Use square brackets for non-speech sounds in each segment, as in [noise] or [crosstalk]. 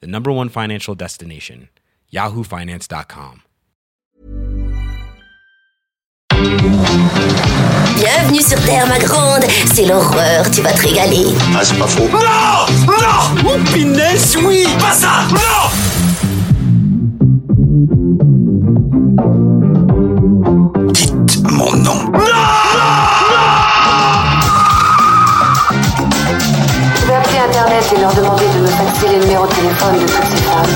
the number one financial destination, yahoofinance.com. Bienvenue sur Terre, ma grande. C'est l'horreur, tu vas te régaler. Ah, c'est pas faux. Non Non Oh, pinesse, oui Pas ça Non Dites mon nom. Les numéros de téléphone de toutes ces femmes.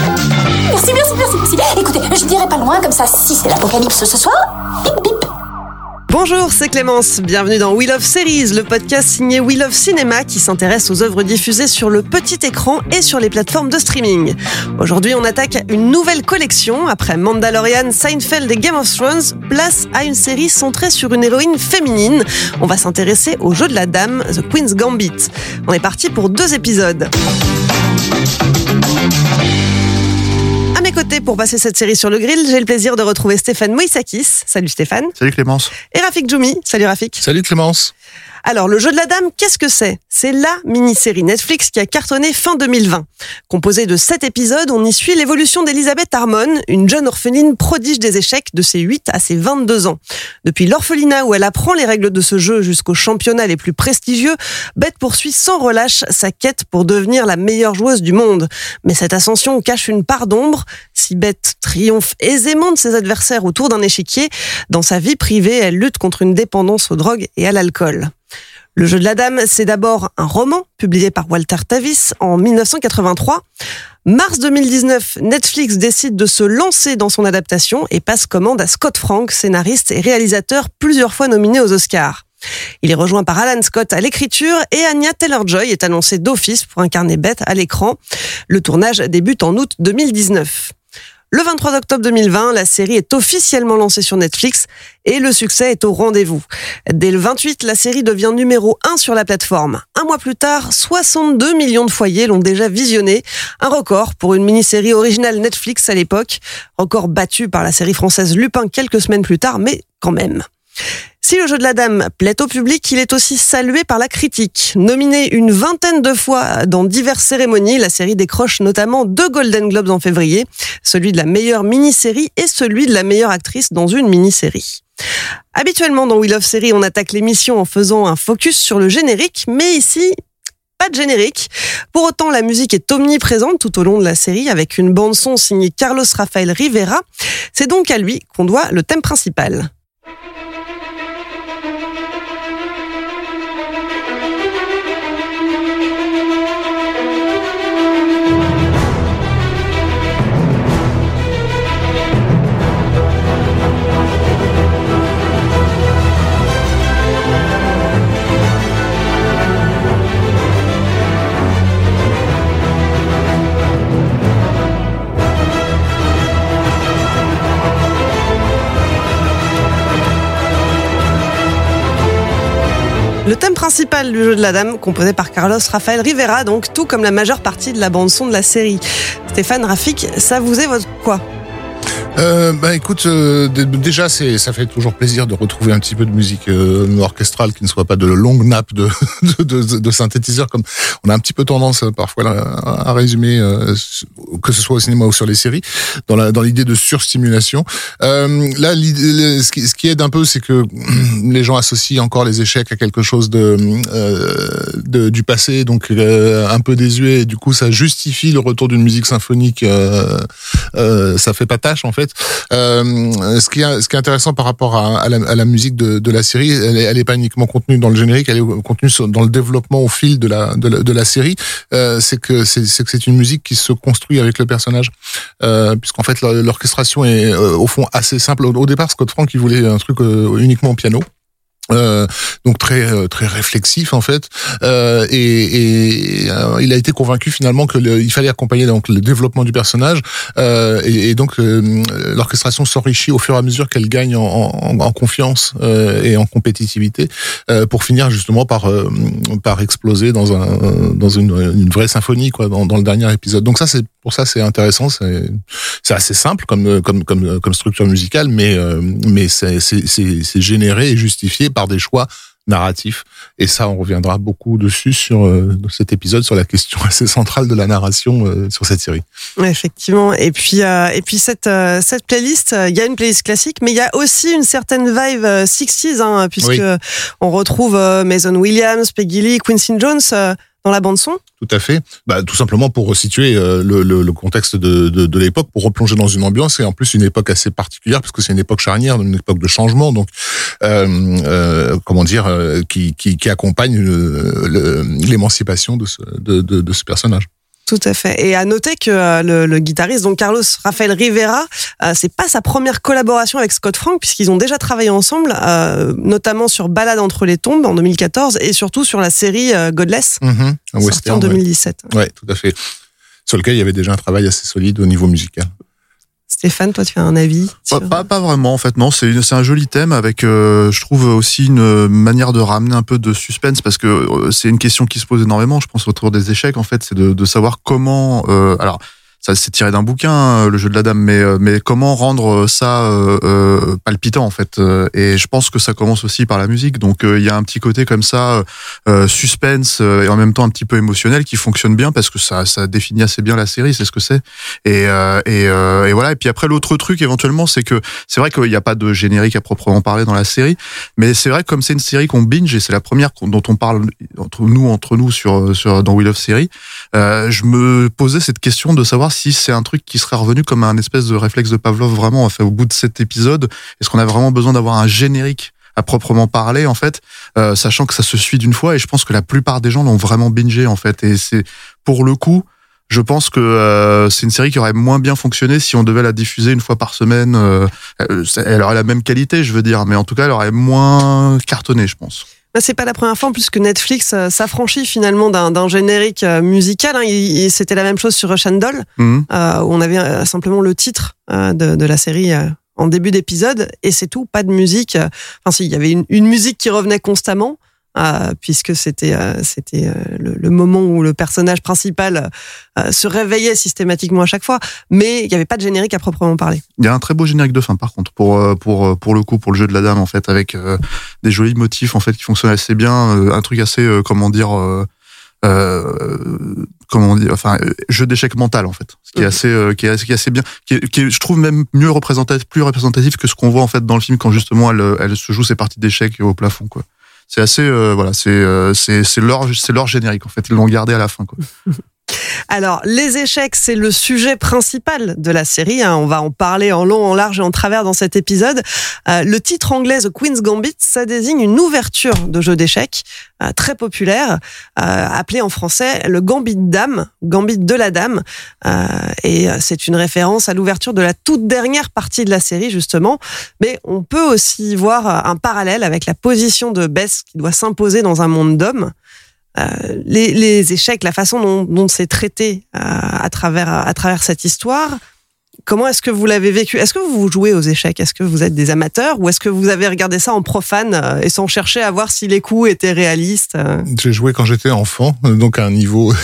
Merci, merci, merci, merci. Écoutez, je dirai pas loin comme ça. Si c'est l'apocalypse ce soir, bip bip. Bonjour, c'est Clémence. Bienvenue dans We Love Series, le podcast signé We Love Cinéma qui s'intéresse aux œuvres diffusées sur le petit écran et sur les plateformes de streaming. Aujourd'hui, on attaque une nouvelle collection. Après Mandalorian, Seinfeld et Game of Thrones, place à une série centrée sur une héroïne féminine. On va s'intéresser au jeu de la dame, The Queen's Gambit. On est parti pour deux épisodes. À mes côtés, pour passer cette série sur le grill, j'ai le plaisir de retrouver Stéphane Moïsakis. Salut Stéphane. Salut Clémence. Et Rafik Djoumi. Salut Rafik. Salut Clémence. Alors, le jeu de la dame, qu'est-ce que c'est? C'est la mini-série Netflix qui a cartonné fin 2020. Composée de 7 épisodes, on y suit l'évolution d'Elisabeth Harmon, une jeune orpheline prodige des échecs de ses 8 à ses 22 ans. Depuis l'orphelinat où elle apprend les règles de ce jeu jusqu'aux championnats les plus prestigieux, Beth poursuit sans relâche sa quête pour devenir la meilleure joueuse du monde. Mais cette ascension cache une part d'ombre. Si Beth triomphe aisément de ses adversaires autour d'un échiquier, dans sa vie privée, elle lutte contre une dépendance aux drogues et à l'alcool. Le jeu de la dame, c'est d'abord un roman publié par Walter Tavis en 1983. Mars 2019, Netflix décide de se lancer dans son adaptation et passe commande à Scott Frank, scénariste et réalisateur plusieurs fois nominé aux Oscars. Il est rejoint par Alan Scott à l'écriture et Anya Taylor-Joy est annoncée d'office pour incarner Beth à l'écran. Le tournage débute en août 2019. Le 23 octobre 2020, la série est officiellement lancée sur Netflix et le succès est au rendez-vous. Dès le 28, la série devient numéro 1 sur la plateforme. Un mois plus tard, 62 millions de foyers l'ont déjà visionné, un record pour une mini-série originale Netflix à l'époque, record battu par la série française Lupin quelques semaines plus tard, mais quand même. Si le jeu de la dame plaît au public, il est aussi salué par la critique. Nominée une vingtaine de fois dans diverses cérémonies, la série décroche notamment deux Golden Globes en février, celui de la meilleure mini-série et celui de la meilleure actrice dans une mini-série. Habituellement dans We Love Série, on attaque l'émission en faisant un focus sur le générique, mais ici, pas de générique. Pour autant, la musique est omniprésente tout au long de la série avec une bande son signée Carlos Rafael Rivera. C'est donc à lui qu'on doit le thème principal. Le thème principal du jeu de la dame, composé par Carlos Rafael Rivera, donc tout comme la majeure partie de la bande son de la série. Stéphane Rafik, ça vous évoque quoi? Euh, bah écoute, euh, déjà c'est ça fait toujours plaisir de retrouver un petit peu de musique euh, orchestrale qui ne soit pas de longues nappes de, [laughs] de, de, de synthétiseurs comme on a un petit peu tendance euh, parfois à, à résumer euh, que ce soit au cinéma ou sur les séries dans la dans l'idée de surstimulation. Euh, là, le- ce qui, ce qui aide un peu, c'est que [clears throat] les gens associent encore les échecs à quelque chose de, de du passé, donc un peu désuet. Et du coup, ça justifie le retour d'une musique symphonique. Ça fait pas tâche en fait. Euh, ce qui est ce qui est intéressant par rapport à, à, la, à la musique de, de la série, elle est, pas uniquement contenue dans le générique, elle est contenue dans le développement au fil de la de la, de la série. Euh, c'est que c'est une musique qui se construit avec le personnage, euh, puisqu'en fait l'or- l'orchestration est euh, au fond assez simple. Au, au départ, Scott Frank il voulait un truc euh, uniquement au piano. Euh, donc très euh, très réflexif en fait. Euh, et, et euh, il a été convaincu finalement que le, il fallait accompagner donc le développement du personnage. Euh, et, et, donc l'orchestration s'enrichit au fur et à mesure qu'elle gagne en, en, en confiance et en compétitivité pour finir justement par par exploser dans un dans une, une vraie symphonie quoi dans, dans le dernier épisode. Donc ça c'est pour ça c'est intéressant c'est c'est assez simple comme comme comme comme structure musicale mais mais c'est c'est généré et justifié par des choix narratifs. Et ça, on reviendra beaucoup dessus sur euh, cet épisode sur la question assez centrale de la narration euh, sur cette série. effectivement. Et puis, euh, et puis cette cette playlist, il y a une playlist classique, mais il y a aussi une certaine vibe 60s, hein, puisque on retrouve Mason Williams, Peggy Lee, Quincy Jones dans la bande son Tout à fait. Bah, tout simplement pour resituer euh, le, contexte de, de, l'époque, pour replonger dans une ambiance et en plus une époque assez particulière parce que c'est une époque charnière, une époque de changement, donc euh, euh, comment dire, qui, qui, accompagne l'émancipation de, de, de ce personnage. Tout à fait. Et à noter que euh, le, le, guitariste, donc Carlos Rafael Rivera, euh, c'est pas sa première collaboration avec Scott Frank, puisqu'ils ont déjà travaillé ensemble, euh, notamment sur Balade entre les tombes en 2014 et surtout sur la série Godless, mm -hmm. en 2017. Ouais. ouais, tout à fait. Sur lequel il y avait déjà un travail assez solide au niveau musical. Stéphane, toi, tu as un avis pas, pas, vraiment, en fait, non. C'est un joli thème avec, euh, je trouve, aussi une manière de ramener un peu de suspense parce que euh, c'est une question qui se pose énormément, je pense, autour des échecs, en fait, c'est de, de, savoir comment. Euh, alors, ça c'est tiré d'un bouquin, euh, le jeu de la dame, mais euh, mais comment rendre ça euh, palpitant en fait. Et je pense que ça commence aussi par la musique. Donc il y a un petit côté comme ça, suspense et en même temps un petit peu émotionnel qui fonctionne bien parce que ça ça définit assez bien la série, c'est ce que c'est. Et et, et voilà. Et puis après l'autre truc éventuellement, c'est que c'est vrai qu'il n'y a pas de générique à proprement parler dans la série, mais c'est vrai que comme c'est une série qu'on binge et c'est la première dont on parle entre nous entre nous sur sur dans We Love Série, je me posais cette question de savoir si c'est un truc qui serait revenu comme un espèce de réflexe de Pavlov vraiment au bout de cet épisode est-ce qu'on a vraiment besoin d'avoir un générique à proprement parler en fait? Euh, sachant que ça se suit d'une fois et je pense que la plupart des gens l'ont vraiment bingé en fait et c'est pour le coup je pense que euh, c'est une série qui aurait moins bien fonctionné si on devait la diffuser une fois par semaine. Euh, elle aurait la même qualité, je veux dire, mais en tout cas, elle aurait moins cartonné, je pense. Bah, c'est pas la première fois en plus que Netflix euh, s'affranchit finalement d'un générique euh, musical. Hein. C'était la même chose sur Russian Doll, mmh. euh, où on avait simplement le titre de, de, la série en début d'épisode, et c'est tout, pas de musique. Enfin, si, il y avait une, une musique qui revenait constamment, euh, puisque c'était euh, c'était euh, le, le, moment où le personnage principal se réveillait systématiquement à chaque fois, mais il n'y avait pas de générique à proprement parler. Il y a un très beau générique de fin par contre pour pour pour le coup pour le jeu de la dame en fait avec des jolis motifs en fait qui fonctionnent assez bien, un truc assez comment dire euh, comment on dit, enfin, jeu d'échec mental en fait, ce qui est assez, euh, qui, est, qui est assez bien, qui, est, qui est, je trouve même mieux représentatif, plus représentatif que ce qu'on voit en fait dans le film quand justement elle, elle se joue ses parties d'échecs au plafond quoi c'est assez euh, voilà c'est euh, c'est leur c'est leur générique en fait. Ils l'ont gardé à la fin quoi [laughs] Alors, les échecs, c'est le sujet principal de la série. Hein. On va en parler en long, en large et en travers dans cet épisode. Euh, le titre anglais The Queen's Gambit, ça désigne une ouverture de jeu d'échecs euh, très populaire, euh, appelé en français le Gambit Dame, Gambit de la Dame. Et c'est une référence à l'ouverture de la toute dernière partie de la série, justement. Mais on peut aussi voir un parallèle avec la position de Bess qui doit s'imposer dans un monde d'hommes. Euh, les, échecs, la façon dont, c'est traité euh, à, travers, à travers cette histoire. Comment est-ce que vous l'avez vécu? Est-ce que vous jouez aux échecs? Est-ce que vous êtes des amateurs ou est-ce que vous avez regardé ça en profane euh, et sans chercher à voir si les coups étaient réalistes J'ai joué quand j'étais enfant, donc à un niveau,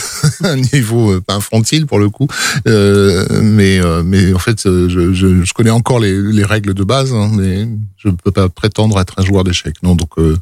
[laughs] niveau pas infantile pour le coup, mais mais en fait, je, connais encore les, les, règles de base, hein, mais je ne peux pas prétendre être un joueur d'échecs. Non, donc euh,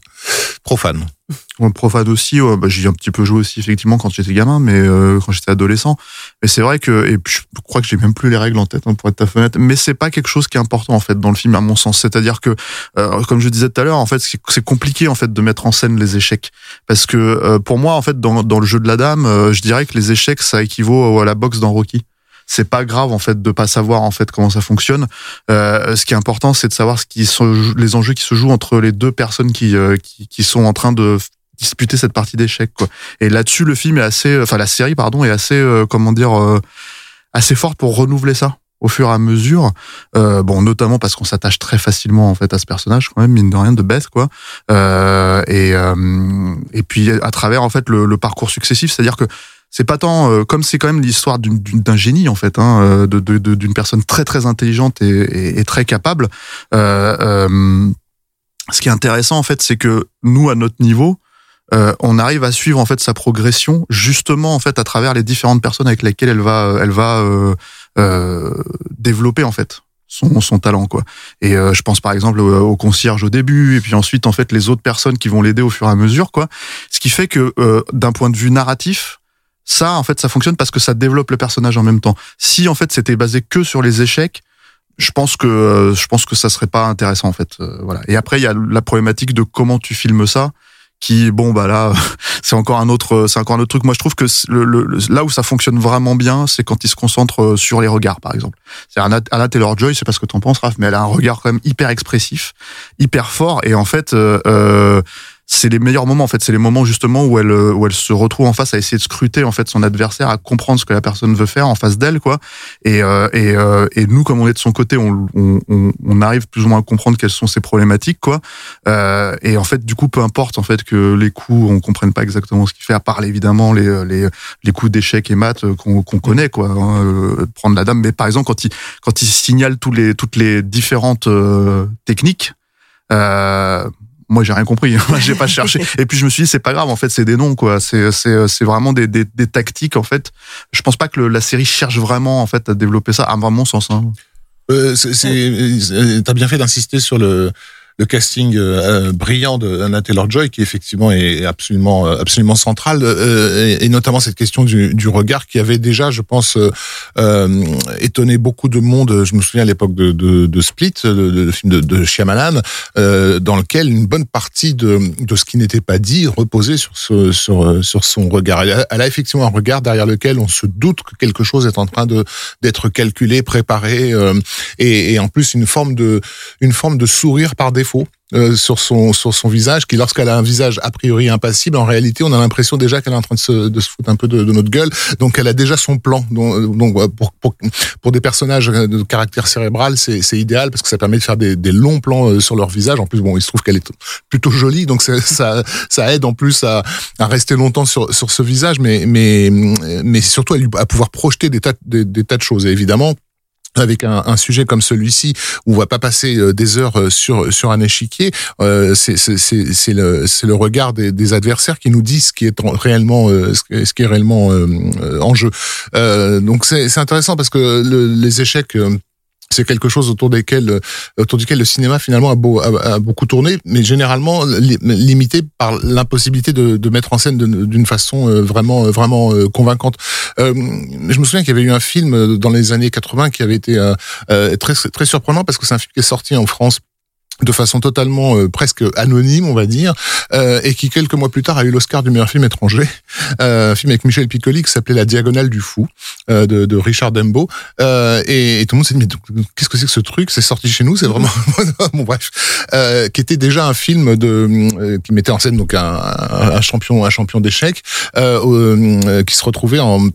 profane. profane aussi, ouais, bah, j'ai un petit peu joué aussi effectivement quand j'étais gamin, mais euh, quand j'étais adolescent. Mais c'est vrai que, et puis, je crois que j'ai même plus les règles en tête hein, pour être ta fenêtre. Mais c'est pas quelque chose qui est important en fait dans le film à mon sens. C'est-à-dire que, euh, comme je disais tout à l'heure, en fait, c'est compliqué en fait de mettre en scène les échecs parce que euh, pour moi en fait dans, dans le jeu de la dame, euh, je dirais que les échecs ça équivaut à la boxe dans Rocky c'est pas grave en fait de pas savoir en fait comment ça fonctionne. Euh, ce qui est important, c'est de savoir ce qui sont les enjeux qui se jouent entre les deux personnes qui, euh, qui, qui sont en train de disputer cette partie d'échecs quoi. Et là-dessus, le film est assez, enfin la série pardon est assez, euh, comment dire, euh, assez forte pour renouveler ça au fur et à mesure. Euh, bon, notamment parce qu'on s'attache très facilement en fait à ce personnage, quand même mine de rien, de bête quoi. Euh, et euh, et puis à travers en fait le, le parcours successif, c'est-à-dire que c'est pas tant euh, comme c'est quand même l'histoire d'une- d'une- d'un génie en fait, hein, euh, de de- de- d'une personne très très intelligente et, et- et très capable. Euh, euh, ce qui est intéressant en fait, c'est que nous à notre niveau, euh, on arrive à suivre en fait sa progression justement en fait à travers les différentes personnes avec lesquelles elle va elle va euh, euh, développer en fait son, son talent quoi. Et je pense par exemple au, au concierge au début et puis ensuite en fait les autres personnes qui vont l'aider au fur et à mesure quoi. Ce qui fait que d'un point de vue narratif, ça en fait ça fonctionne parce que ça développe le personnage en même temps. Si en fait c'était basé que sur les échecs, je pense que euh, je pense que ça serait pas intéressant en fait. Euh, voilà. Et après il y a la problématique de comment tu filmes ça qui bon bah là [laughs] c'est encore un autre c'est encore un autre truc moi je trouve que le- le- là où ça fonctionne vraiment bien c'est quand il se concentre euh, sur les regards par exemple c'est Anna, Anna Taylor Joy c'est pas ce que t'en penses Raph mais elle a un regard quand même hyper expressif hyper fort et en fait euh, euh, c'est les meilleurs moments en fait c'est les moments justement où elle où elle se retrouve en face à essayer de scruter en fait son adversaire à comprendre ce que la personne veut faire en face d'elle quoi et euh, et, euh, et nous comme on est de son côté on, on, on, on arrive plus ou moins à comprendre quelles sont ses problématiques quoi euh, et en fait, du coup, peu importe en fait que les coups, on comprenne pas exactement ce qu'il fait, à part évidemment les les, les coups d'échecs et maths euh, qu'on qu'on connaît quoi, hein, euh, prendre la dame. Mais par exemple, quand il quand il signale tous les toutes les différentes euh, techniques. Euh, moi, j'ai rien compris. [laughs] J'ai pas [laughs] cherché. Et puis, je me suis dit, c'est pas grave. En fait, c'est des noms, quoi. C'est, c'est, c'est vraiment des, des, des tactiques, en fait. Je pense pas que le- la série cherche vraiment, en fait, à développer ça, à mon sens. Hein. Euh, euh, t'as bien fait d'insister sur le, le casting euh, euh, brillant de Anna Taylor-Joy, qui effectivement est absolument, euh, absolument central, euh, et, et notamment cette question du, du regard qui avait déjà, je pense, étonné beaucoup de monde. Je me souviens à l'époque de, de, de Split, le, film de, de Shyamalan, dans lequel une bonne partie de, de ce qui n'était pas dit reposait sur, ce, sur, sur son regard. Elle a, elle a effectivement un regard derrière lequel on se doute que quelque chose est en train de d'être calculé, préparé, euh, et, et en plus une forme de une forme de sourire par défaut euh, sur son sur son visage qui lorsqu'elle a un visage a priori impassible en réalité on a l'impression déjà qu'elle est en train de se, de se foutre un peu de, de notre gueule. Donc elle a déjà son plan. Donc, donc euh, pour, pour pour des personnages de caractère cérébral c'est c'est idéal parce que ça permet de faire des, des longs plans euh, sur leur visage. En plus bon il se trouve qu'elle est plutôt jolie donc ça ça, aide en plus à, à rester longtemps sur sur ce visage. Mais mais mais surtout à, lui, à pouvoir projeter des tas des tas de choses. Et évidemment avec un, un, sujet comme celui-ci où on va pas passer euh, des heures euh, sur sur un échiquier, euh, c'est le c'est le regard des, des adversaires qui nous disent ce qui est en- réellement euh, ce qui- est réellement euh, euh, en jeu. Euh, donc c'est intéressant parce que le- les échecs euh, c'est quelque chose autour desquels, euh, autour duquel le cinéma finalement a, beau, a, a beaucoup tourné, mais généralement li- limité par l'impossibilité de, mettre en scène d'une façon euh, vraiment, vraiment euh, convaincante. Euh, je me souviens qu'il y avait eu un film dans les années 80 qui avait été très, très surprenant parce que c'est un film qui est sorti en France de façon totalement euh, presque anonyme, on va dire, euh, et qui quelques mois plus tard a eu l'Oscar du meilleur film étranger, euh, un film avec Michel Piccoli qui s'appelait La Diagonale du Fou euh, de, de Richard Dembo, euh, et, et tout le monde s'est dit mais qu'est-ce que c'est que ce truc? C'est sorti chez nous, c'est vraiment [laughs] bon bref, euh, qui était déjà un film de qui mettait en scène donc un, un, champion un champion d'échecs qui se retrouvait en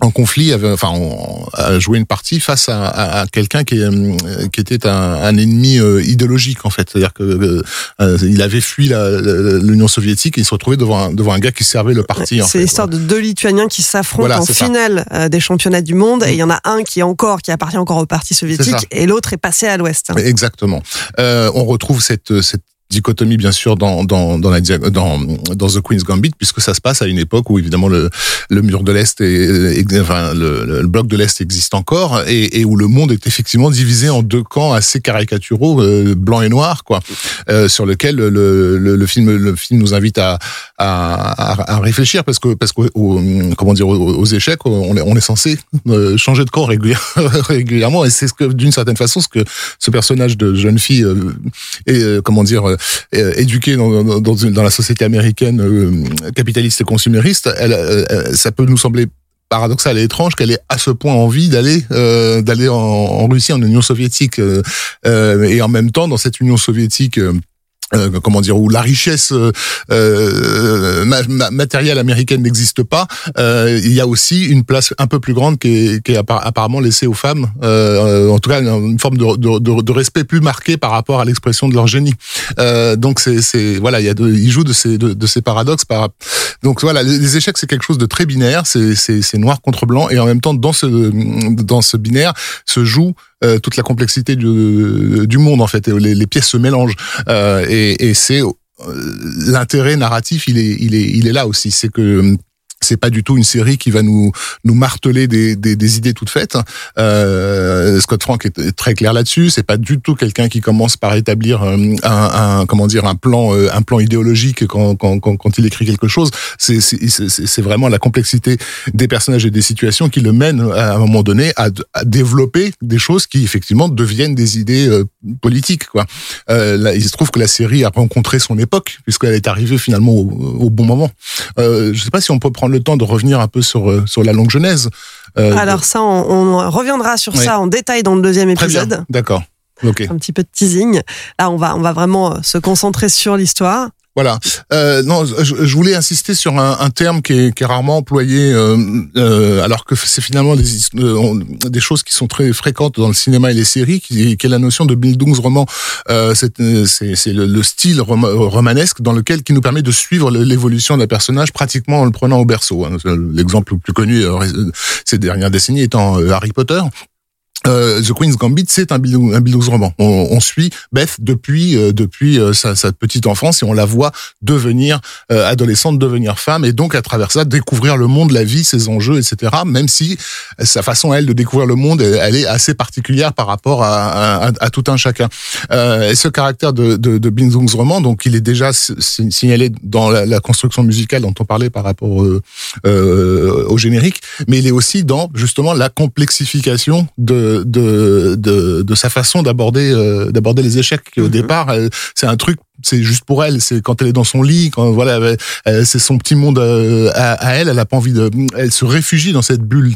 en conflit, enfin, on a joué une partie face à, à, à quelqu'un qui, est, qui était un, un ennemi euh, idéologique en fait, c'est-à-dire que euh, il avait fui l'Union soviétique et il se retrouvait devant un, devant un gars qui servait le parti. C'est l'histoire de deux Lituaniens qui s'affrontent Voilà, en ça. finale euh, des championnats du monde et il y en a un qui est encore qui appartient encore au parti soviétique et l'autre est passé à l'ouest. Exactement. Euh, on retrouve cette cette dichotomie bien sûr dans dans dans la dans dans The Queen's Gambit puisque ça se passe à une époque où évidemment le le mur de l'est et enfin le, le bloc de l'est existe encore et, et où le monde est effectivement divisé en deux camps assez caricaturaux euh, blanc et noir quoi euh, sur lequel le, le, le film le film nous invite à à, à, réfléchir parce que parce que au- comment dire aux, échecs on est on est censé euh, changer de camp régulière- [laughs] régulièrement et c'est ce que d'une certaine façon ce que ce personnage de jeune fille euh, est euh, comment dire euh, euh, éduquée dans, dans, dans, dans la société américaine euh, capitaliste et consumériste, elle, euh, euh, ça peut nous sembler paradoxal et étrange qu'elle ait à ce point envie d'aller euh, d'aller en, en Russie, en Union soviétique, euh, euh, et en même temps dans cette Union soviétique. Euh, comment dire où la richesse euh, euh, ma- ma- matérielle américaine n'existe pas, euh, il y a aussi une place un peu plus grande qui est, qui est appar- apparemment laissée aux femmes, euh, en tout cas une, forme de, de, de, respect plus marqué par rapport à l'expression de leur génie. Donc c'est voilà, il y a de, il joue de ces de, de ces paradoxes par donc voilà, les, échecs c'est quelque chose de très binaire, c'est noir contre blanc et en même temps dans ce dans ce binaire se joue euh, toute la complexité du, du monde en fait, les, les pièces se mélangent. Euh, et, et c'est euh, l'intérêt narratif, il est il est il est là aussi, c'est que c'est pas du tout une série qui va nous nous marteler des, des, idées toutes faites. Euh, Scott Frank est très clair là-dessus. C'est pas du tout quelqu'un qui commence par établir euh, un, comment dire un plan euh, un plan idéologique quand quand, quand, il écrit quelque chose. C'est c'est vraiment la complexité des personnages et des situations qui le mènent à un moment donné à, développer des choses qui effectivement deviennent des idées politiques quoi. Il se trouve que la série a rencontré son époque puisqu'elle est arrivée finalement au, au bon moment. Euh, je sais pas si on peut prendre le temps de revenir un peu sur euh, sur la longue genèse. Euh, Alors ça, on, on reviendra sur Oui. ça en détail dans le deuxième épisode. D'accord. Un petit peu de teasing. Là, on va, on va vraiment euh, se concentrer sur l'histoire. Voilà. Euh, non, je, je voulais insister sur un, un terme qui est, qui est rarement employé, euh, euh, alors que c'est finalement des, euh, des choses qui sont très fréquentes dans le cinéma et les séries, qui, qui est la notion de Bildungsroman. Euh, c'est le, le style rom- romanesque dans lequel qui nous permet de suivre l'évolution d'un personnage pratiquement en le prenant au berceau. hein. L'exemple le plus connu euh, ces dernières décennies étant Harry Potter. Euh, The Queen's Gambit, c'est un un Bildungsroman. On, suit Beth depuis euh, depuis euh, sa, petite enfance et on la voit devenir euh, adolescente, devenir femme et donc à travers ça découvrir le monde, la vie, ses enjeux, etc. Même si sa façon elle de découvrir le monde, elle, est assez particulière par rapport à, à, tout un chacun. Euh, et ce caractère de, de, de Bildungsroman, donc il est déjà signalé dans la, la construction musicale dont on parlait par rapport au générique, mais il est aussi dans justement la complexification de de de, de sa façon d'aborder euh, d'aborder les échecs. Au départ, elle- c'est un truc, c'est juste pour elle. C'est quand elle est dans son lit, quand voilà, c'est son petit monde euh, à, à elle. Elle a pas envie de, elle se réfugie dans cette bulle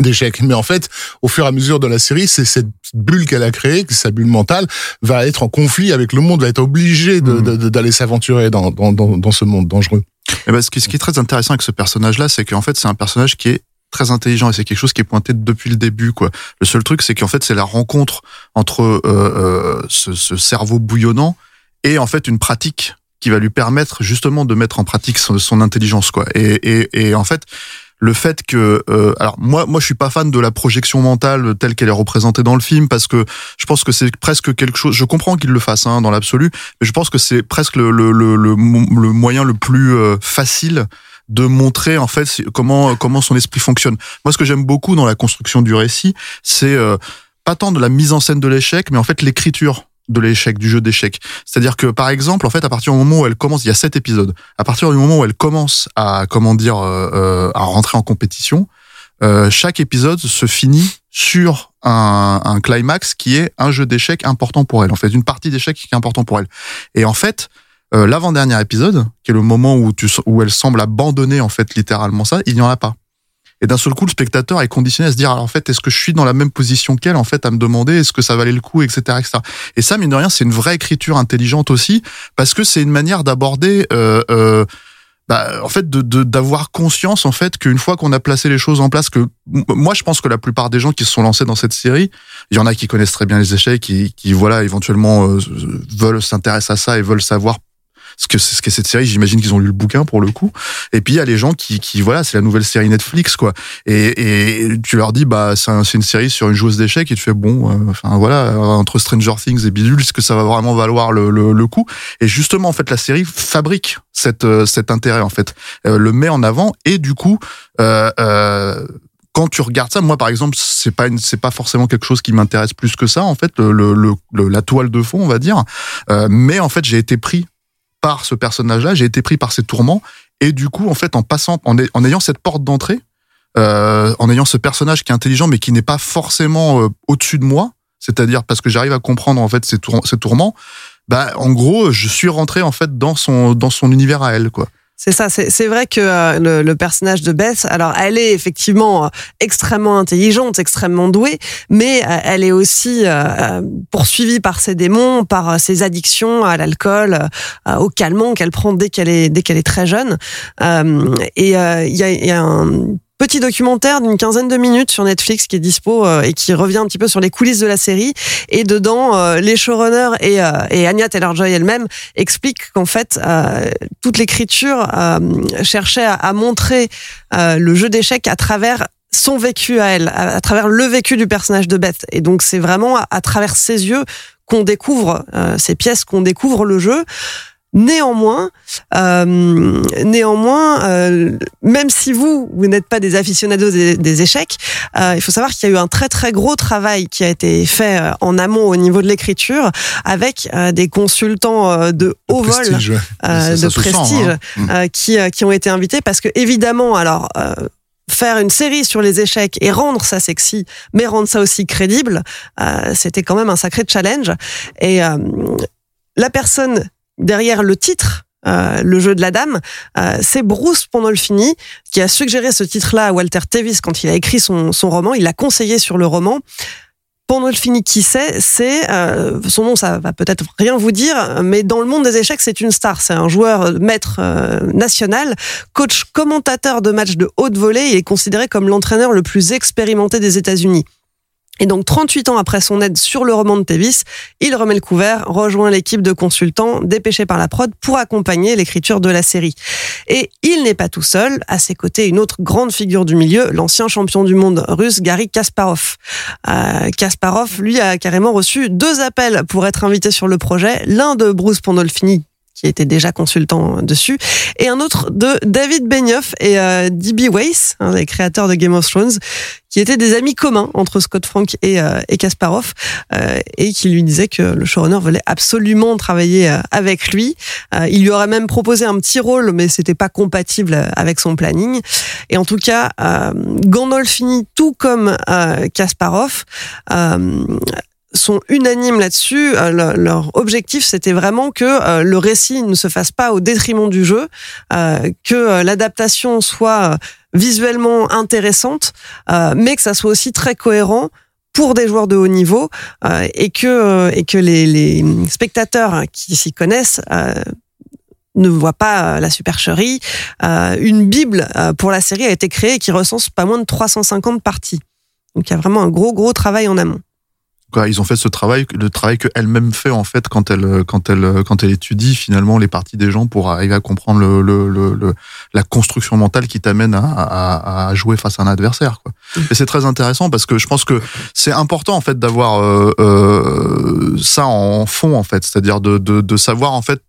d'échecs. Mais en fait, au fur et à mesure de la série, c'est cette bulle qu'elle a créée, que sa bulle mentale, va être en conflit avec le monde, va être obligée de- d'aller s'aventurer dans, dans, dans, dans ce monde dangereux. Eh ben, ce, qui, ce qui est très intéressant avec ce personnage-là, c'est qu'en fait, c'est un personnage qui est très intelligent et c'est quelque chose qui est pointé depuis le début. Quoi. Le seul truc, c'est qu'en fait, c'est la rencontre entre euh, euh, ce, ce cerveau bouillonnant et en fait une pratique qui va lui permettre justement de mettre en pratique son, intelligence. Quoi. Et, et, et en fait, le fait que euh, alors moi moi je suis pas fan de la projection mentale telle qu'elle est représentée dans le film parce que je pense que c'est presque quelque chose je comprends qu'il le fasse hein, dans l'absolu mais je pense que c'est presque le le, le, le moyen le plus euh, facile de montrer en fait comment comment son esprit fonctionne moi ce que j'aime beaucoup dans la construction du récit c'est euh, pas tant de la mise en scène de l'échec mais en fait l'écriture de l'échec, du jeu d'échecs. C'est-à-dire que, par exemple, en fait, à partir du moment où elle commence, il y a sept épisodes. À partir du moment où elle commence à, comment dire, euh, euh, à rentrer en compétition, euh, chaque épisode se finit sur un, un climax qui est un jeu d'échecs important pour elle. En fait, une partie d'échecs qui est important pour elle. Et en fait, euh, l'avant-dernier épisode, qui est le moment où, tu, où elle semble abandonner en fait littéralement ça, il n'y en a pas. Et d'un seul coup, le spectateur est conditionné à se dire, alors en fait, est-ce que je suis dans la même position qu'elle, en fait, à me demander, est-ce que ça valait le coup, etc., etc. Et ça, mine de rien, c'est une vraie écriture intelligente aussi, parce que c'est une manière d'aborder, euh, euh, bah, en fait, de d'avoir conscience, en fait, qu'une fois qu'on a placé les choses en place, que moi, je pense que la plupart des gens qui se sont lancés dans cette série, il y en a qui connaissent très bien les échecs, qui, qui voilà, éventuellement euh, veulent s'intéresser à ça et veulent savoir ce que ce cette série. J'imagine qu'ils ont lu le bouquin pour le coup. Et puis il y a les gens qui, qui voilà, c'est la nouvelle série Netflix quoi. Et, et tu leur dis bah c'est un- c'est une série sur une joueuse d'échecs et tu fais bon, euh, enfin voilà, euh, entre Stranger Things et Bidule, est-ce que ça va vraiment valoir le, le, le coup? Et justement en fait la série fabrique cette euh, cet intérêt en fait, Euh, le met en avant et du coup euh, quand tu regardes ça, moi par exemple, c'est pas c'est pas forcément quelque chose qui m'intéresse plus que ça en fait, le, le- le- la toile de fond on va dire. Euh, mais en fait j'ai été pris par ce personnage-là, j'ai été pris par ses tourments et du coup en fait en passant, en, ay- en ayant cette porte d'entrée, euh, en ayant ce personnage qui est intelligent mais qui n'est pas forcément euh, au-dessus de moi, c'est-à-dire parce que j'arrive à comprendre en fait ses, ses tourments, bah en gros je suis rentré en fait dans son dans son univers à elle quoi. C'est ça, c'est vrai que euh, le, le personnage de Beth, alors elle est effectivement euh, extrêmement intelligente, extrêmement douée, mais euh, elle est aussi euh, euh, poursuivie par ses démons, par euh, ses addictions à l'alcool, au calmant qu'elle prend dès qu'elle est dès qu'elle est très jeune. Et il y, a, y a un petit documentaire d'une quinzaine de minutes sur Netflix qui est dispo euh, et qui revient un petit peu sur les coulisses de la série. Et dedans, euh, les showrunners et, euh, et Anya Taylor-Joy elle-même expliquent qu'en fait, toute l'écriture cherchait à, à montrer le jeu d'échecs à travers son vécu à elle, à, travers le vécu du personnage de Beth. Et donc c'est vraiment à, à travers ses yeux qu'on découvre euh, ces pièces, qu'on découvre le jeu. Néanmoins, euh, néanmoins, euh, même si vous vous n'êtes pas des aficionados des, des échecs, euh, il faut savoir qu'il y a eu un très très gros travail qui a été fait euh, en amont au niveau de l'écriture avec euh, des consultants euh, de haut vol Prestige, ouais. euh, Ça- ça de sent, prestige hein. Qui euh, qui ont été invités parce que évidemment alors euh, faire une série sur les échecs et rendre ça sexy mais rendre ça aussi crédible euh, c'était quand même un sacré challenge et euh, la personne derrière le titre euh, le jeu de la dame, euh, c'est Bruce Pandolfini qui a suggéré ce titre-là à Walter Tevis quand il a écrit son, son roman. Il l'a conseillé sur le roman. Pandolfini, qui c'est C'est euh, son nom, ça va peut-être rien vous dire, mais dans le monde des échecs, c'est une star. C'est un joueur euh, maître euh, national, coach commentateur de matchs de haute volée. Il est considéré comme l'entraîneur le plus expérimenté des États-Unis. Et donc, 38 ans après son aide sur le roman de Tevis, il remet le couvert, rejoint l'équipe de consultants dépêchés par la prod pour accompagner l'écriture de la série. Et il n'est pas tout seul. À ses côtés, une autre grande figure du milieu, l'ancien champion du monde russe Gary Kasparov. Euh, Kasparov, lui, a carrément reçu deux appels pour être invité sur le projet. L'un de Bruce Pandolfini, qui était déjà consultant dessus, et un autre de David Benioff et euh, D.B. Weiss, les créateurs de Game of Thrones, qui étaient des amis communs entre Scott Frank et, euh, et Kasparov, euh, et qui lui disaient que le showrunner voulait absolument travailler avec lui. Il lui aurait même proposé un petit rôle, mais c'était pas compatible avec son planning. Et en tout cas, Gandolfini, tout comme Kasparov, sont unanimes là-dessus. Euh, le- leur objectif, c'était vraiment que euh, le récit ne se fasse pas au détriment du jeu, euh, que euh, l'adaptation soit euh, visuellement intéressante, euh, mais que ça soit aussi très cohérent pour des joueurs de haut niveau et que et que les, les spectateurs qui s'y connaissent ne voient pas la supercherie. Euh, une bible pour la série a été créée qui recense pas moins de 350 parties. Donc il y a vraiment un gros gros travail en amont. Quoi, ils ont fait ce travail, le travail que elle-même fait en fait quand elle quand elle quand elle étudie finalement les parties des gens pour arriver à comprendre le, le, le, le- la construction mentale qui t'amène à, à, à jouer face à un adversaire. Quoi. Et c'est très intéressant parce que je pense que c'est important en fait d'avoir euh, euh, ça en fond en fait, c'est-à-dire de, de, de savoir en fait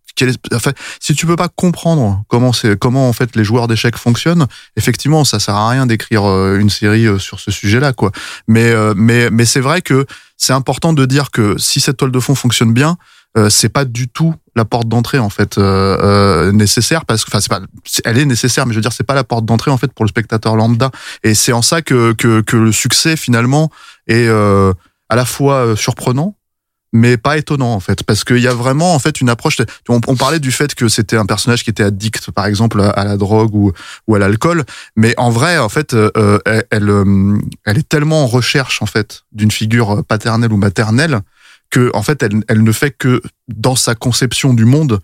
si tu peux pas comprendre comment c'est comment en fait les joueurs d'échecs fonctionnent, effectivement ça sert à rien d'écrire euh, une série euh, sur ce sujet-là quoi. Mais euh, mais mais c'est vrai que c'est important de dire que si cette toile de fond fonctionne bien, euh, c'est pas du tout la porte d'entrée en fait euh, euh, nécessaire parce que enfin c'est pas elle est nécessaire mais je veux dire c'est pas la porte d'entrée en fait pour le spectateur lambda et c'est en ça que que, que le succès finalement est à la fois surprenant mais pas étonnant en fait. Parce qu'il y a vraiment en fait une approche on, parlait du fait que c'était un personnage qui était addict par exemple à, la drogue ou ou à l'alcool. Mais en vrai en fait euh, euh, elle euh, elle est tellement en recherche en fait d'une figure paternelle ou maternelle que en fait elle, elle ne fait que dans sa conception du monde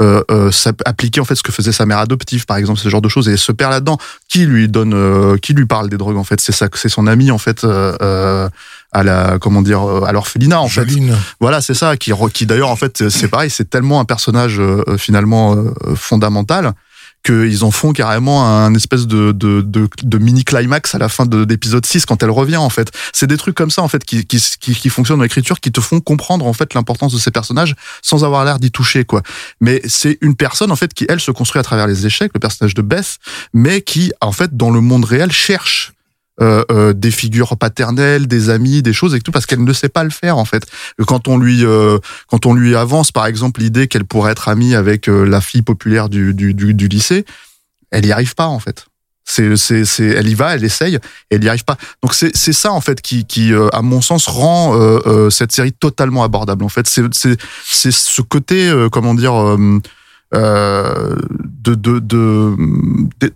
euh, appliquer en fait ce que faisait sa mère adoptive par exemple ce genre de choses et se perd là-dedans. Qui lui donne qui lui parle des drogues en fait? C'est ça c'est son ami en fait à la comment dire euh, à l'orphelinat en fait voilà, c'est ça, qui, qui d'ailleurs, en fait, c'est pareil, c'est tellement un personnage euh, euh, finalement euh, fondamental qu'ils en font carrément un espèce de, de, de, de mini climax à la fin de l'épisode 6 quand elle revient en fait. C'est des trucs comme ça en fait qui, qui, qui, qui fonctionnent dans l'écriture qui te font comprendre en fait l'importance de ces personnages sans avoir l'air d'y toucher quoi. Mais c'est une personne en fait qui elle se construit à travers les échecs, le personnage de Beth, mais qui en fait dans le monde réel cherche euh, euh, des figures paternelles, des amis, des choses et tout parce qu'elle ne sait pas le faire en fait. Quand on lui euh, quand on lui avance par exemple l'idée qu'elle pourrait être amie avec euh, la fille populaire du, du, du, lycée, elle y arrive pas en fait. C'est, c'est, c'est, elle y va, elle essaye, elle y arrive pas. Donc c'est, c'est ça en fait qui, qui, euh, à mon sens, rend euh, cette série totalement abordable. En fait, c'est, c'est, c'est ce côté, comment dire, euh, euh, de de de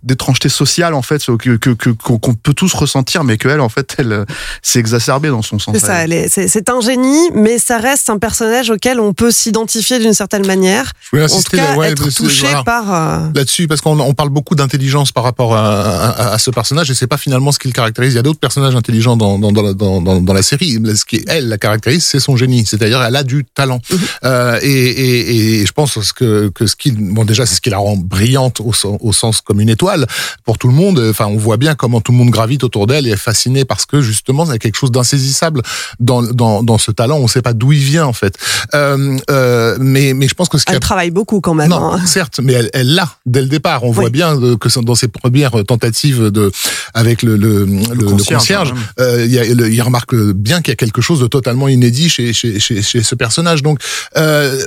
d'étrangeté sociale en fait que que que- qu'on peut tous ressentir, mais qu'elle en fait elle s'est exacerbée dans son sens. C'est ça, elle est- c'est c'est un génie, mais ça reste un personnage auquel on peut s'identifier d'une certaine manière. Je voulais En tout cas, là- ouais, être touché voilà. par. euh, là-dessus parce qu'on on parle beaucoup d'intelligence par rapport à, à, à ce personnage et c'est pas finalement ce qui le caractérise. Il y a d'autres personnages intelligents dans, dans, dans, la- dans, dans, dans la série. Mais Ce qui elle la caractérise, c'est son génie. C'est-à-dire elle a du talent. Euh, et, et, et je pense que, que ce qui bon déjà c'est ce qui la rend brillante au, au sens comme une étoile pour tout le monde. Enfin on voit bien comment tout le monde gravite autour d'elle et est fasciné parce que justement il y a quelque chose d'insaisissable dans, dans, dans ce talent. On sait pas d'où il vient en fait. Euh, euh, mais mais je pense que ce a Elle travaille beaucoup quand même. non, hein. certes, mais elle elle l'a dès le départ. On voit bien euh, que dans ses premières tentatives de avec le le, le, le concierge, même. euh, il, y a, le- il remarque bien qu'il y a quelque chose de totalement inédit chez chez chez, chez ce personnage. Donc, euh,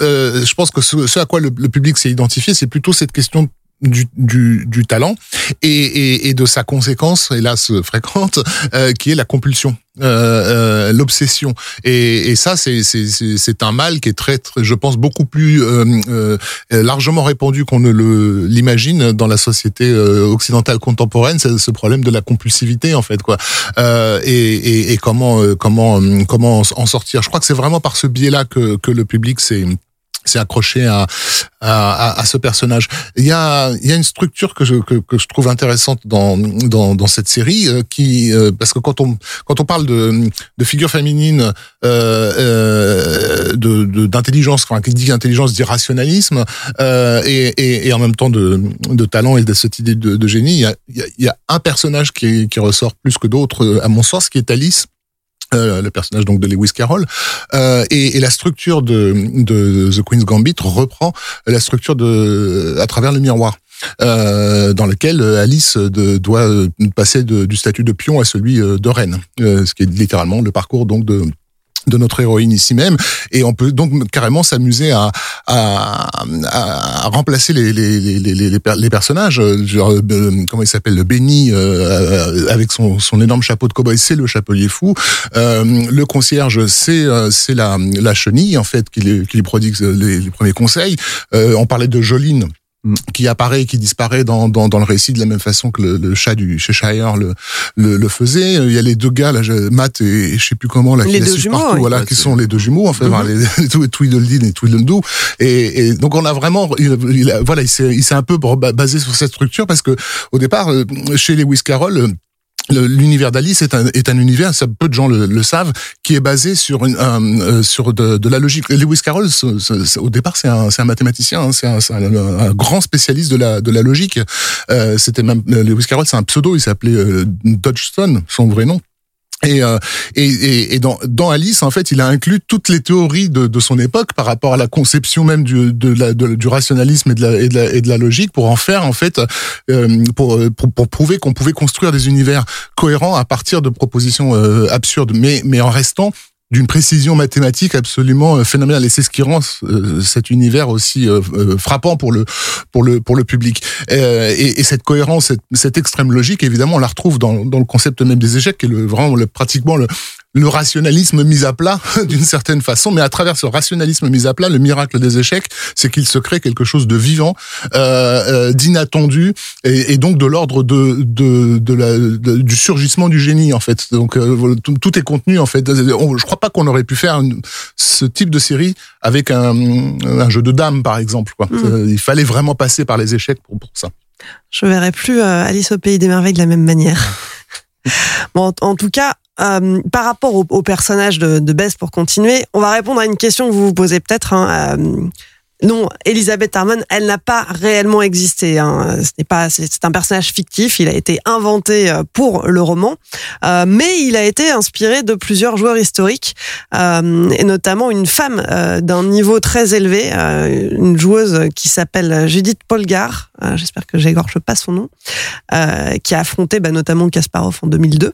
euh, je pense que ce, ce à quoi le, le public s'est identifié, c'est plutôt cette question du, du, du talent et, et, et de sa conséquence, hélas fréquente, euh, qui est la compulsion, euh, euh, l'obsession. Et, et ça, c'est c'est- un mal qui est très, très je pense, beaucoup plus euh, euh, largement répandu qu'on ne le l'imagine dans la société euh, occidentale contemporaine. C'est ce problème de la compulsivité, en fait, quoi. Et, et, et comment comment comment en sortir. Je crois que c'est vraiment par ce biais-là que que le public s'est s'est accroché à, à, à, ce personnage. Il y a, il y a une structure que je, que, que je trouve intéressante dans, dans, dans cette série, euh, qui, euh, parce que quand on, quand on parle de, de figure féminine, euh, euh, de, d'intelligence, enfin, qui dit intelligence dit rationalisme, euh, et, et, et en même temps de, de talent et de cette idée de, de génie, il y a, il y a, il y a un personnage qui, qui ressort plus que d'autres, euh, à mon sens, qui est Alice. Euh, le personnage donc de Lewis Carroll. Euh, et, la structure de, The Queen's Gambit reprend la structure de à travers le miroir euh, dans lequel Alice de, doit passer de- du statut de pion à celui euh, de reine, euh, ce qui est littéralement le parcours donc de de notre héroïne ici même. Et on peut donc carrément s'amuser à, à, à remplacer les, les, les, les, les, per- les personnages. Euh, genre euh, comment il s'appelle le Benny euh, avec son, son énorme chapeau de cowboy c'est le chapelier fou. Euh, le concierge c'est euh, c'est la, la chenille en fait qui, lui- qui lui prodigue les, premiers conseils. Euh, on parlait de Joline. Qui apparaît et qui disparaît dans, dans, dans le récit de la même façon que le, le chat du Cheshire le, le, le faisait. Il y a les deux gars, là, je- Matt et, et je sais plus comment, là, Les qui la deux jumeaux, partout, oui. voilà, Ouais, qui sont les deux jumeaux, en fait, enfin, les, les Tweedledee et Tweedledoo. Et, et donc, on a vraiment, il, il a- voilà, il s'est, il s'est un peu ba- basé sur cette structure parce que, au départ, euh, chez Lewis Carroll, L'univers d'Alice est un, est un univers, ça, peu de gens le, le savent, qui est basé sur une, un, euh, sur de, de la logique. Lewis Carroll, au départ, c'est un, un mathématicien, hein, c'est un, un- un grand spécialiste de la, de la logique. Euh, C'était même euh, Lewis Carroll, c'est un pseudo, il s'appelait euh, Dodgson, son vrai nom. Et, euh, et, et, dans, dans Alice, en fait, il a inclus toutes les théories de, de son époque par rapport à la conception même du, de la, du rationalisme et de, la, et, de la, et de la logique pour en faire, en fait, euh, pour, pour, pour prouver qu'on pouvait construire des univers cohérents à partir de propositions euh, absurdes, mais, mais en restant d'une précision mathématique absolument euh, phénoménale. Et c'est ce qui rend euh, cet univers aussi euh, frappant pour le pour le pour le public. Et, et cette cohérence cette, cette extrême logique évidemment on la retrouve dans, dans le concept même des échecs qui est le, vraiment le, pratiquement le le rationalisme mis à plat [laughs] d'une certaine façon, mais à travers ce rationalisme mis à plat, le miracle des échecs, c'est qu'il se crée quelque chose de vivant, euh, euh, d'inattendu, et, et donc de l'ordre de, de, de la, de- du surgissement du génie en fait. Donc euh, tout, tout est contenu en fait. On- je crois pas qu'on aurait pu faire une- ce type de série avec un, un jeu de dames par exemple. Quoi. Euh, il fallait vraiment passer par les échecs pour, pour ça. Je verrai plus Alice au pays des merveilles de la même manière. [laughs] bon, en tout cas, euh, par rapport au, au personnage de, de Bess, pour continuer, on va répondre à une question que vous vous posez peut-être. hein, euh, non, Elisabeth Harmon, elle n'a pas réellement existé. Hein. Ce n'est pas, c'est un personnage fictif. Il a été inventé euh, pour le roman, Euh, mais il a été inspiré de plusieurs joueurs historiques, euh, et notamment une femme euh, d'un niveau très élevé, euh, une joueuse qui s'appelle Judith Polgar. J'espère que j'égorge pas son nom, qui a affronté bah, notamment Kasparov en 2002.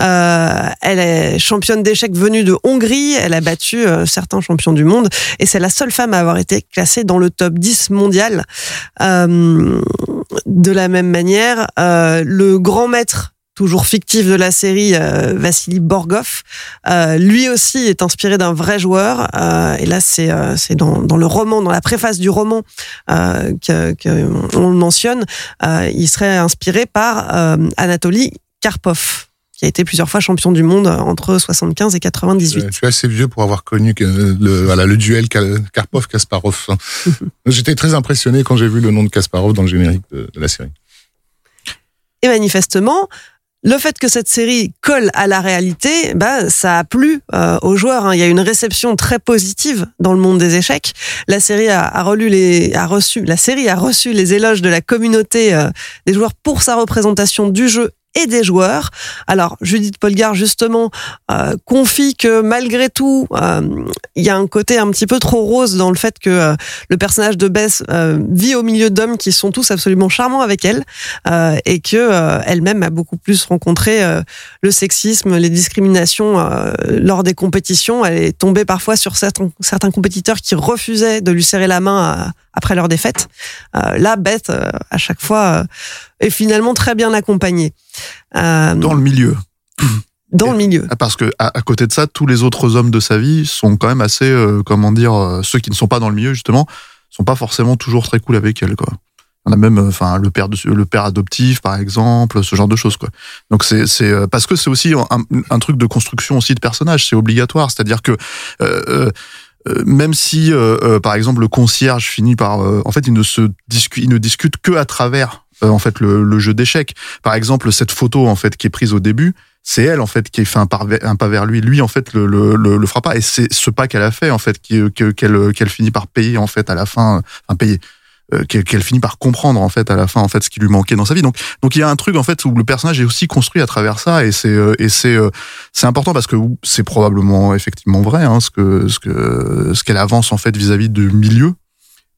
Euh, elle est championne d'échecs venue de Hongrie. Elle a battu euh, certains champions du monde et c'est la seule femme à avoir été classée dans le top 10 mondial. Euh, de la même manière, euh, le grand maître toujours fictif de la série, euh, Vassili Borgov, euh, lui aussi est inspiré d'un vrai joueur. Euh, et là, c'est euh, dans, dans le roman, dans la préface du roman euh, que, que le mentionne. Il serait inspiré par Anatoly Karpov qui a été plusieurs fois champion du monde entre 75 et 98. Je suis assez vieux pour avoir connu le, voilà, le duel Karpov-Kasparov. [laughs] J'étais très impressionné quand j'ai vu le nom de Kasparov dans le générique de, de la série. Et manifestement, le fait que cette série colle à la réalité, bah, ça a plu euh, aux joueurs. hein. Il y a une réception très positive dans le monde des échecs. La série a, a relu les, a reçu, la série a reçu les éloges de la communauté euh, des joueurs pour sa représentation du jeu et des joueurs. Alors, Judith Polgar, justement, euh, confie que malgré tout, euh, il y a un côté un petit peu trop rose dans le fait que euh, le personnage de Bess euh, vit au milieu d'hommes qui sont tous absolument charmants avec elle et que elle-même a beaucoup plus rencontré le sexisme, les discriminations lors des compétitions. Elle est tombée parfois sur certains, certains compétiteurs qui refusaient de lui serrer la main à- après leur défaite. Euh, là, Beth, euh, à chaque fois, euh, est finalement très bien accompagnée euh, Dans le milieu. [clears throat] dans le milieu. Ah, Parce que à, à côté de ça, tous les autres hommes de sa vie sont quand même assez, comment dire, ceux qui ne sont pas dans le milieu justement, sont pas forcément toujours très cool avec elle, quoi. On a même, enfin, le père de, le père adoptif, par exemple, ce genre de choses, quoi. Donc c'est, c'est parce que c'est aussi un, un truc de construction aussi de personnage, c'est obligatoire. C'est-à-dire que euh, même si, euh, euh, par exemple, le concierge finit par, euh, en fait, il ne se discute, il ne discute que à travers, euh, en fait, le, le jeu d'échecs. Par exemple, cette photo, en fait, qui est prise au début, c'est elle, en fait, qui fait un pas, vers- lui. Lui, en fait, le, le, le, le fera pas. Et c'est ce pas qu'elle a fait, en fait, qu'elle finit par payer, en fait, à la fin, enfin, payer. Euh, qu'elle finit par comprendre en fait à la fin en fait ce qui lui manquait dans sa vie. Donc donc il y a un truc en fait où le personnage est aussi construit à travers ça et c'est euh, et c'est euh, c'est important parce que c'est probablement effectivement vrai hein, ce que ce que ce qu'elle avance en fait vis-à-vis du milieu.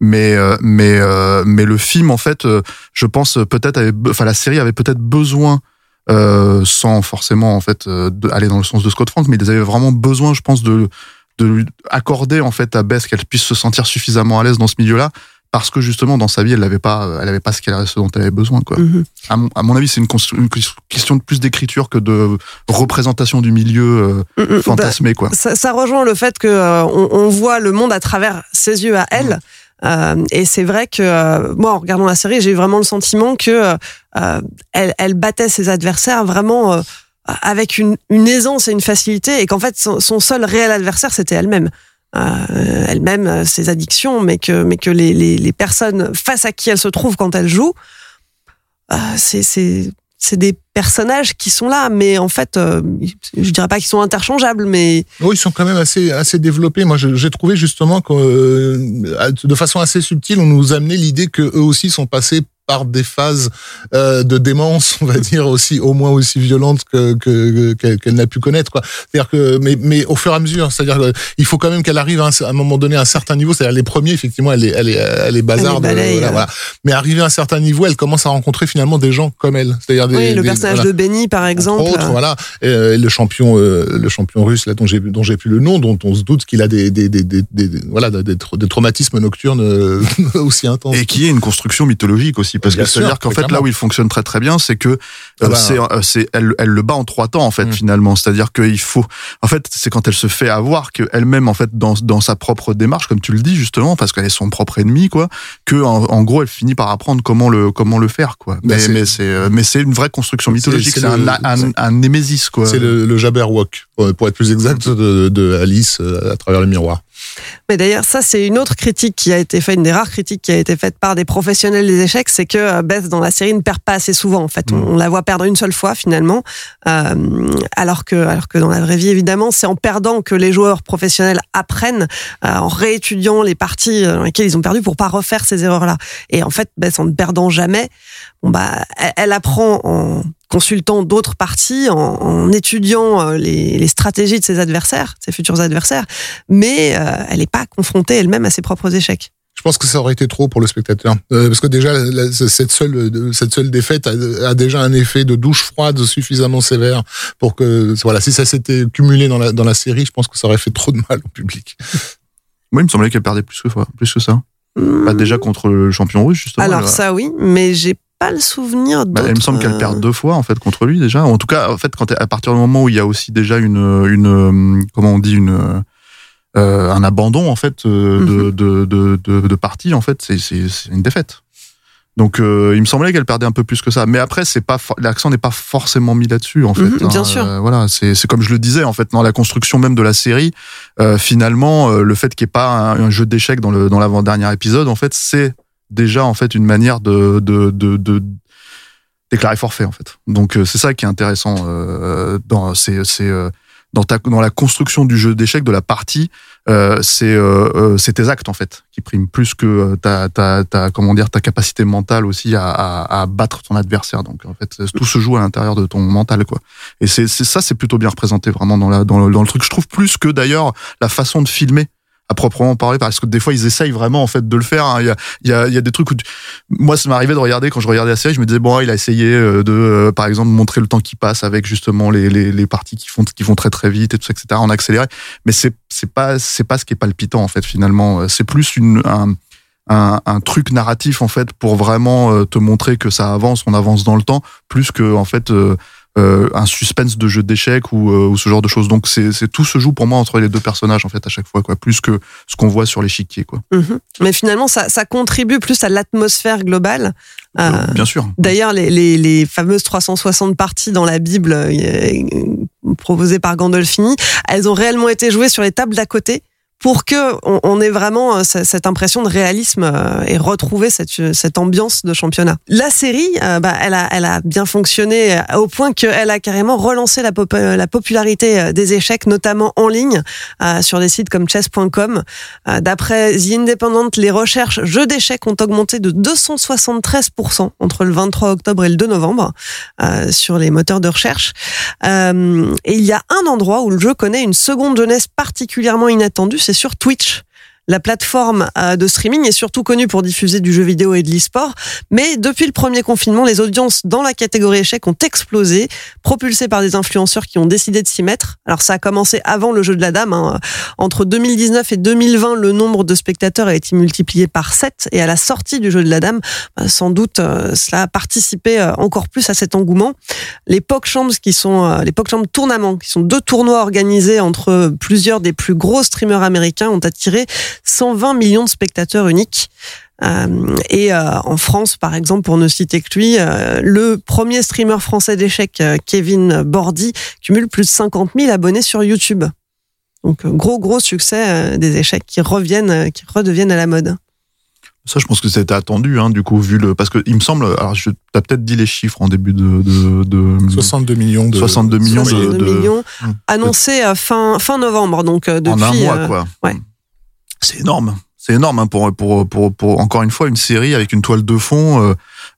Mais euh, mais euh, mais le film en fait euh, je pense peut-être enfin la série avait peut-être besoin sans forcément en fait aller dans le sens de Scott Frank mais ils avaient vraiment besoin je pense de de lui accorder en fait à Bess qu'elle puisse se sentir suffisamment à l'aise dans ce milieu-là parce que justement dans sa vie elle n'avait pas elle avait pas ce qu'elle ce dont elle avait besoin quoi Mhm. à mon, à mon avis c'est une, question de plus d'écriture que de représentation du milieu Mm, mm. euh, fantasmé quoi ça, ça rejoint le fait que euh, on, on voit le monde à travers ses yeux à elle. Euh, et c'est vrai que euh, moi, en regardant la série, j'ai eu vraiment le sentiment que euh, elle, elle battait ses adversaires vraiment euh, avec une, une aisance et une facilité, et qu'en fait, son, son seul réel adversaire, c'était elle-même. Euh, elle-même, euh, ses addictions, mais que, mais que les, les, personnes face à qui elle se trouve quand elle joue, euh, c'est, c'est, des personnages qui sont là, mais en fait, euh, je dirais pas qu'ils sont interchangeables, mais Oui, ils sont quand même assez assez développés. Moi, j'ai trouvé justement que de façon assez subtile, on nous amenait l'idée que eux aussi sont passés par des phases euh, de démence, on va dire aussi au moins aussi violentes que que- qu'elle qu'elle n'a pu connaître. quoi. C'est-à-dire que mais mais au fur et à mesure, c'est-à-dire il faut quand même qu'elle arrive à un, à un moment donné à un certain niveau. C'est-à-dire les premiers, effectivement, elle est elle est elle est bazarde. Elle est balaye, voilà, euh. voilà. Mais arrivé à un certain niveau, elle commence à rencontrer finalement des gens comme elle. C'est-à-dire des, oui, le des- personnage voilà. de Benny, par exemple. Entre autres, voilà, Et, euh, le champion, euh, le champion russe là dont j'ai dont j'ai plus le nom, dont on se doute qu'il a des des, des, des, voilà des traumatismes nocturnes euh, [laughs] aussi intenses. et qui est une construction mythologique aussi parce Bien que c'est à sûr, dire qu'en fait là où il fonctionne très très bien c'est que euh, Ah bah, c'est euh, c'est elle elle le bat en trois temps en fait Mm. finalement. C'est à dire qu'il faut en fait c'est quand elle se fait avoir que elle-même en fait dans dans sa propre démarche comme tu le dis justement parce qu'elle est son propre ennemi quoi que en, en gros elle finit par apprendre comment le comment le faire quoi. Bah, mais c'est- mais c'est euh, mais c'est une vraie construction mythologique. c'est un, un un némésis quoi. C'est le, le Jabberwock, pour pour être plus exact, de, de Alice euh, à travers le miroir. Mais d'ailleurs, ça, c'est une autre critique qui a été faite, une des rares critiques qui a été faite par des professionnels des échecs, c'est que euh, Beth, dans la série, ne perd pas assez souvent. En fait, on, Mm. on la voit perdre une seule fois, finalement. Euh, alors, que, alors que dans la vraie vie, évidemment, c'est en perdant que les joueurs professionnels apprennent, euh, en réétudiant les parties dans lesquelles ils ont perdu pour pas refaire ces erreurs-là. Et en fait, Beth, en ne perdant jamais, bon, bah, elle, elle apprend en consultant d'autres parties, en, en étudiant euh, les, les stratégies de ses adversaires, ses futurs adversaires, mais euh, elle n'est pas confrontée elle-même à ses propres échecs. Je pense que ça aurait été trop pour le spectateur, Euh, parce que déjà la- la- cette seule cette seule défaite a, a déjà un effet de douche froide suffisamment sévère pour que voilà si ça s'était cumulé dans la dans la série, je pense que ça aurait fait trop de mal au public. [laughs] moi il me semblait qu'elle perdait plus que plus que ça Bah, déjà contre le champion russe justement Alors ça oui, mais j'ai pas le souvenir Bah, il me semble qu'elle euh, perd deux fois en fait contre lui déjà. En tout cas, en fait, quand à partir du moment où il y a aussi déjà une une euh, comment on dit une euh, un abandon en fait euh, Mhm. de, de, de, de, de partie en fait, c'est une défaite. Donc euh, il me semblait qu'elle perdait un peu plus que ça. Mais après, c'est pas l'accent n'est pas forcément mis là-dessus en fait. Mhm, bien hein. sûr. Euh, voilà, c'est c'est comme je le disais en fait dans la construction même de la série. euh, finalement, euh, le fait qu'il n'y ait pas un, un jeu d'échecs dans le dans l'avant-dernier épisode, en fait, c'est déjà en fait une manière de de de, de déclarer forfait en fait. Donc euh, c'est ça qui est intéressant euh, dans c'est euh, dans ta dans la construction du jeu d'échecs de la partie, euh, c'est euh, euh, c'est tes actes en fait qui priment plus que ta ta ta comment dire ta capacité mentale aussi à, à, à battre ton adversaire. Donc en fait tout se joue à l'intérieur de ton mental quoi. Et c'est c'est ça c'est plutôt bien représenté vraiment dans la dans le, dans le truc. Je trouve plus que d'ailleurs la façon de filmer à proprement parler parce que des fois ils essayent vraiment en fait de le faire hein. il y a il y a il y a des trucs où tu- moi ça m'arrivait de regarder quand je regardais la série je me disais bon il a essayé euh, de euh, par exemple montrer le temps qui passe avec justement les les, les parties qui font qui vont très très vite et tout ça etc en accéléré mais c'est c'est pas c'est pas ce qui est palpitant en fait finalement Euh, c'est plus une un un, un truc narratif en fait pour vraiment te montrer que ça avance, on avance dans le temps, plus que en fait euh, euh, un suspense de jeu d'échecs ou, euh, ou ce genre de choses. Donc c'est tout se joue pour moi entre les deux personnages en fait à chaque fois quoi, plus que ce qu'on voit sur l'échiquier quoi. mhm. Mais finalement, ça, ça contribue plus à l'atmosphère globale. Euh, Bien sûr. D'ailleurs, les, les, les fameuses 360 parties dans la Bible proposées par Gandolfini, elles ont réellement été jouées sur les tables d'à côté pour que on, on ait vraiment euh, ce- cette impression de réalisme euh, et retrouver cette, cette ambiance de championnat. La série, euh, bah, elle, a, elle a bien fonctionné euh, au point qu'elle a carrément relancé la, pop- euh, la popularité euh, des échecs, notamment en ligne, euh, sur des sites comme chess.com. Euh, D'après The Independent, les recherches jeux d'échecs ont augmenté de 273% entre le 23 octobre et le 2 novembre euh, sur les moteurs de recherche. Euh, et il y a un endroit où le jeu connaît une seconde jeunesse particulièrement inattendue, c'est sur Twitch. La plateforme euh, de streaming est surtout connue pour diffuser du jeu vidéo et de l'e-sport, mais depuis le premier confinement, les audiences dans la catégorie échecs ont explosé, propulsées par des influenceurs qui ont décidé de s'y mettre. Alors ça a commencé avant le jeu de la dame. hein. Entre 2019 et 2020, le nombre de spectateurs a été multiplié par 7, et à la sortie du jeu de la dame, bah, sans doute euh, cela a participé euh, encore plus à cet engouement. Les PogChamps, qui sont les PogChamps tournaments, qui sont deux tournois organisés entre plusieurs des plus gros streamers américains, ont attiré 120 millions de spectateurs uniques. Euh, et euh, en France, par exemple, pour ne citer que lui, euh, le premier streamer français d'échecs, euh, Kevin Bordy, cumule plus de 50 000 abonnés sur YouTube. Donc gros gros succès euh, des échecs qui reviennent, euh, qui redeviennent à la mode. Ça, je pense que c'était attendu, hein, du coup, vu le. Parce que il me semble. Alors, je t'as peut-être dit les chiffres en début de. de, de 62 millions de 62 millions de- 62 de- millions annoncés fin fin novembre, donc depuis. en un mois, euh, quoi. ouais. C'est énorme. C'est énorme hein, pour, pour, pour, encore une fois, une série avec une toile de fond euh,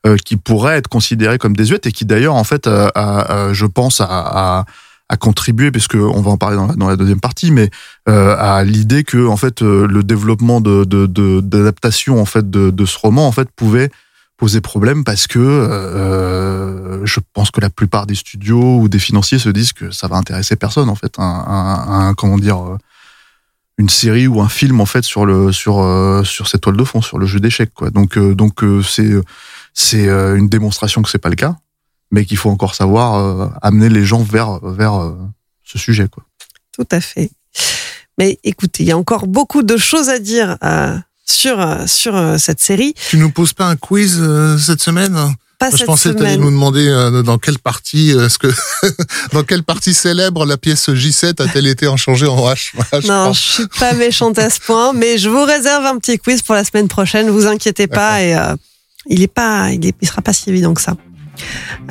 euh, qui pourrait être considérée comme désuète et qui d'ailleurs, en fait, a, a- je pense, a, a, a contribué, puisque on va en parler dans la, dans la deuxième partie, mais euh, à l'idée que, en fait, euh, le développement de, de, de- d'adaptation en fait de, de ce roman, en fait, pouvait poser problème parce que euh, je pense que la plupart des studios ou des financiers se disent que ça va intéresser personne en fait un, comment dire euh, une série ou un film en fait sur le sur euh, sur cette toile de fond sur le jeu d'échecs quoi donc euh, donc euh, c'est c'est euh, une démonstration que c'est pas le cas mais qu'il faut encore savoir euh, amener les gens vers vers euh, ce sujet quoi Tout à fait. Mais écoutez, il y a encore beaucoup de choses à dire euh, sur euh, sur euh, cette série. Tu nous poses pas un quiz euh, cette semaine? Pas Je cette pensais que tu allais semaine. nous demander euh, dans quelle partie euh, est-ce que [laughs] dans quelle partie célèbre la pièce J7 a-t-elle été enchangée en H? [laughs] H, Non, pardon. je suis pas méchante à ce point, mais je vous réserve un petit quiz pour la semaine prochaine. Vous inquiétez pas et euh, il est pas, il, est, il sera pas si évident que ça.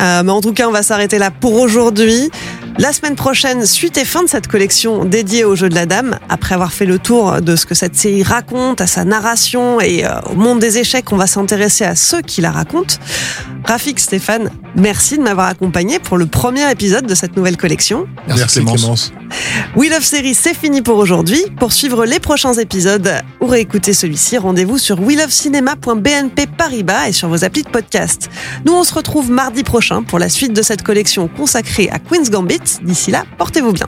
Euh, mais en tout cas, on va s'arrêter là pour aujourd'hui. La semaine prochaine, suite et fin de cette collection dédiée au jeu de la dame. Après avoir fait le tour de ce que cette série raconte, à sa narration et euh, au monde des échecs, on va s'intéresser à ceux qui la racontent. Rafik, Stéphane, merci de m'avoir accompagné pour le premier épisode de cette nouvelle collection. Merci Clémence. We Love Series, c'est fini pour aujourd'hui. Pour suivre les prochains épisodes ou réécouter celui-ci, rendez-vous sur welovecinéma.bnp Paribas et sur vos applis de podcast. Nous, on se retrouve mardi prochain pour la suite de cette collection consacrée à Queen's Gambit. D'ici là, portez-vous bien.